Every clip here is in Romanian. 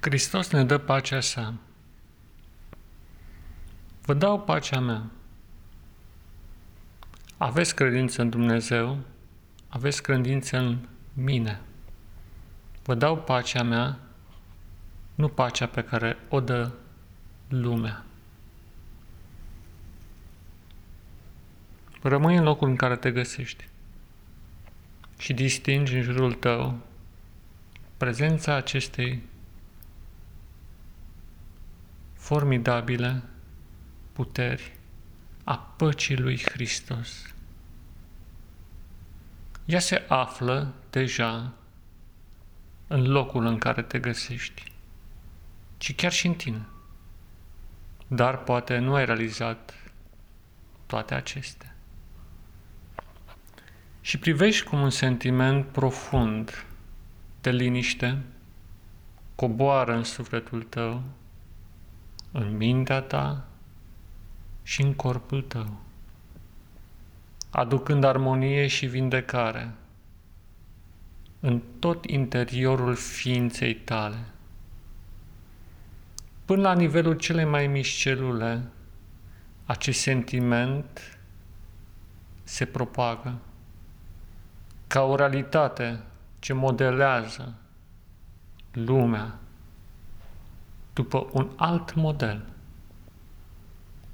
Hristos ne dă pacea sa. Vă dau pacea mea. Aveți credință în Dumnezeu, aveți credință în mine. Vă dau pacea mea, nu pacea pe care o dă lumea. Rămâi în locul în care te găsești și distingi în jurul tău prezența acestei formidabile puteri a păcii lui Hristos. Ea se află deja în locul în care te găsești, ci chiar și în tine. Dar poate nu ai realizat toate acestea. Și privești cum un sentiment profund de liniște coboară în sufletul tău, în mintea ta și în corpul tău, aducând armonie și vindecare în tot interiorul ființei tale, până la nivelul cele mai mici celule, acest sentiment se propagă ca o realitate ce modelează lumea după un alt model,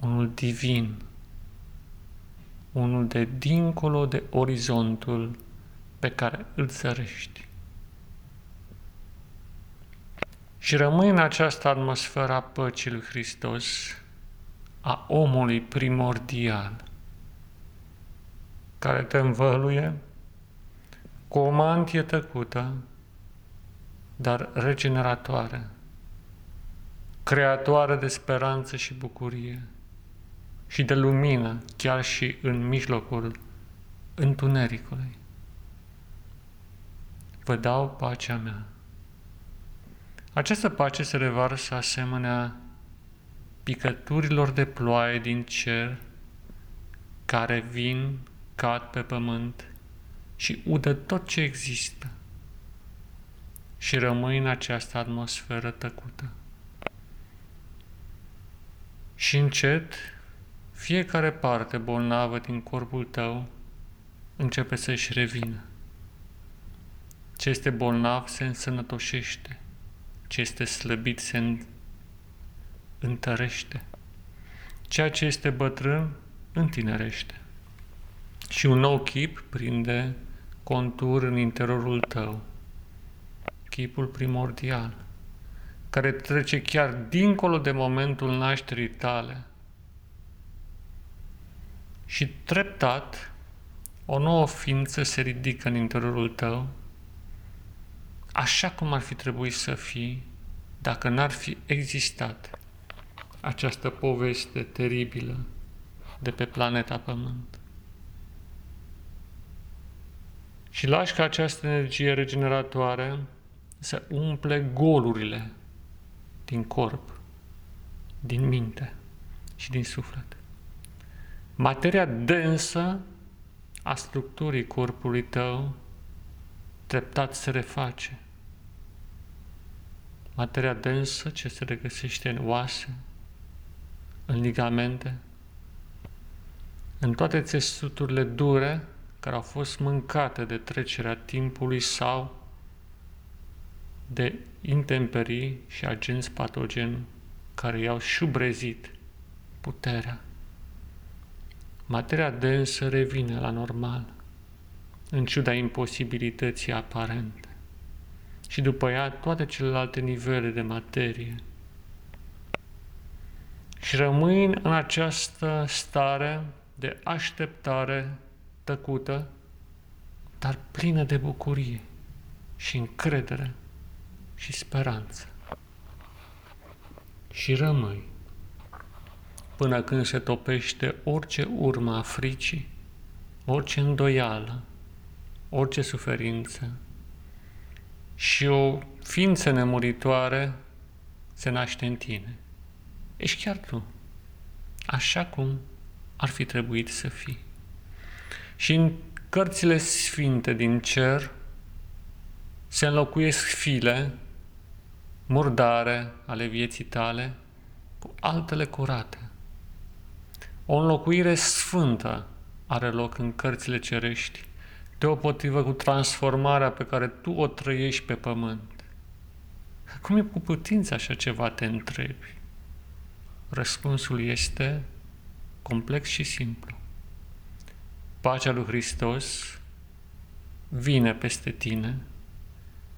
unul divin, unul de dincolo de orizontul pe care îl zărești. Și rămâi în această atmosferă a păcii lui Hristos, a omului primordial, care te învăluie cu o mantie tăcută, dar regeneratoare, creatoare de speranță și bucurie și de lumină, chiar și în mijlocul întunericului. Vă dau pacea mea. Această pace se revarsă asemenea picăturilor de ploaie din cer care vin, cad pe pământ și udă tot ce există și rămâi în această atmosferă tăcută. Și încet, fiecare parte bolnavă din corpul tău începe să-și revină. Ce este bolnav se însănătoșește, ce este slăbit se întărește, ceea ce este bătrân întinerește. Și un nou chip prinde contur în interiorul tău, chipul primordial, care trece chiar dincolo de momentul nașterii tale. Și treptat, o nouă ființă se ridică în interiorul tău, așa cum ar fi trebuit să fii dacă n-ar fi existat această poveste teribilă de pe planeta Pământ. Și lași ca această energie regeneratoare să umple golurile din corp, din minte și din suflet. Materia densă a structurii corpului tău treptat se reface. Materia densă ce se regăsește în oase, în ligamente, în toate țesuturile dure care au fost mâncate de trecerea timpului sau de intemperii și agenți patogeni care i-au șubrezit puterea. Materia densă revine la normal, în ciuda imposibilității aparente. Și după ea toate celelalte nivele de materie. Și rămâi în această stare de așteptare tăcută, dar plină de bucurie și încredere și speranță. Și rămâi până când se topește orice urmă a fricii, orice îndoială, orice suferință și o ființă nemuritoare se naște în tine. Ești chiar tu, așa cum ar fi trebuit să fii. Și în cărțile sfinte din cer se înlocuiesc file murdare ale vieții tale cu altele curate. O înlocuire sfântă are loc în cărțile cerești, deopotrivă cu transformarea pe care tu o trăiești pe pământ. Cum e cu putință așa ceva, te întrebi? Răspunsul este complex și simplu. Pacea lui Hristos vine peste tine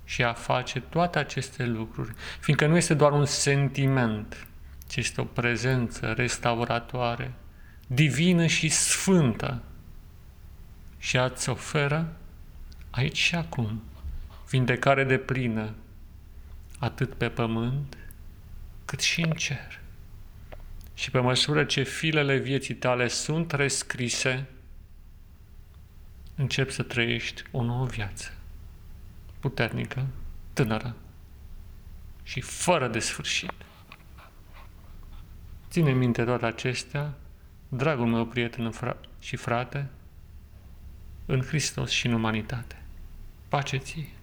și a face toate aceste lucruri, fiindcă nu este doar un sentiment, ci este o prezență restauratoare, divină și sfântă și îți oferă aici și acum vindecare de plină, atât pe pământ, cât și în cer. Și pe măsură ce filele vieții tale sunt rescrise, începi să trăiești o nouă viață, puternică, tânără și fără de sfârșit. Ține minte toate acestea, dragul meu prieten și frate, în Hristos și în umanitate. Pace ție!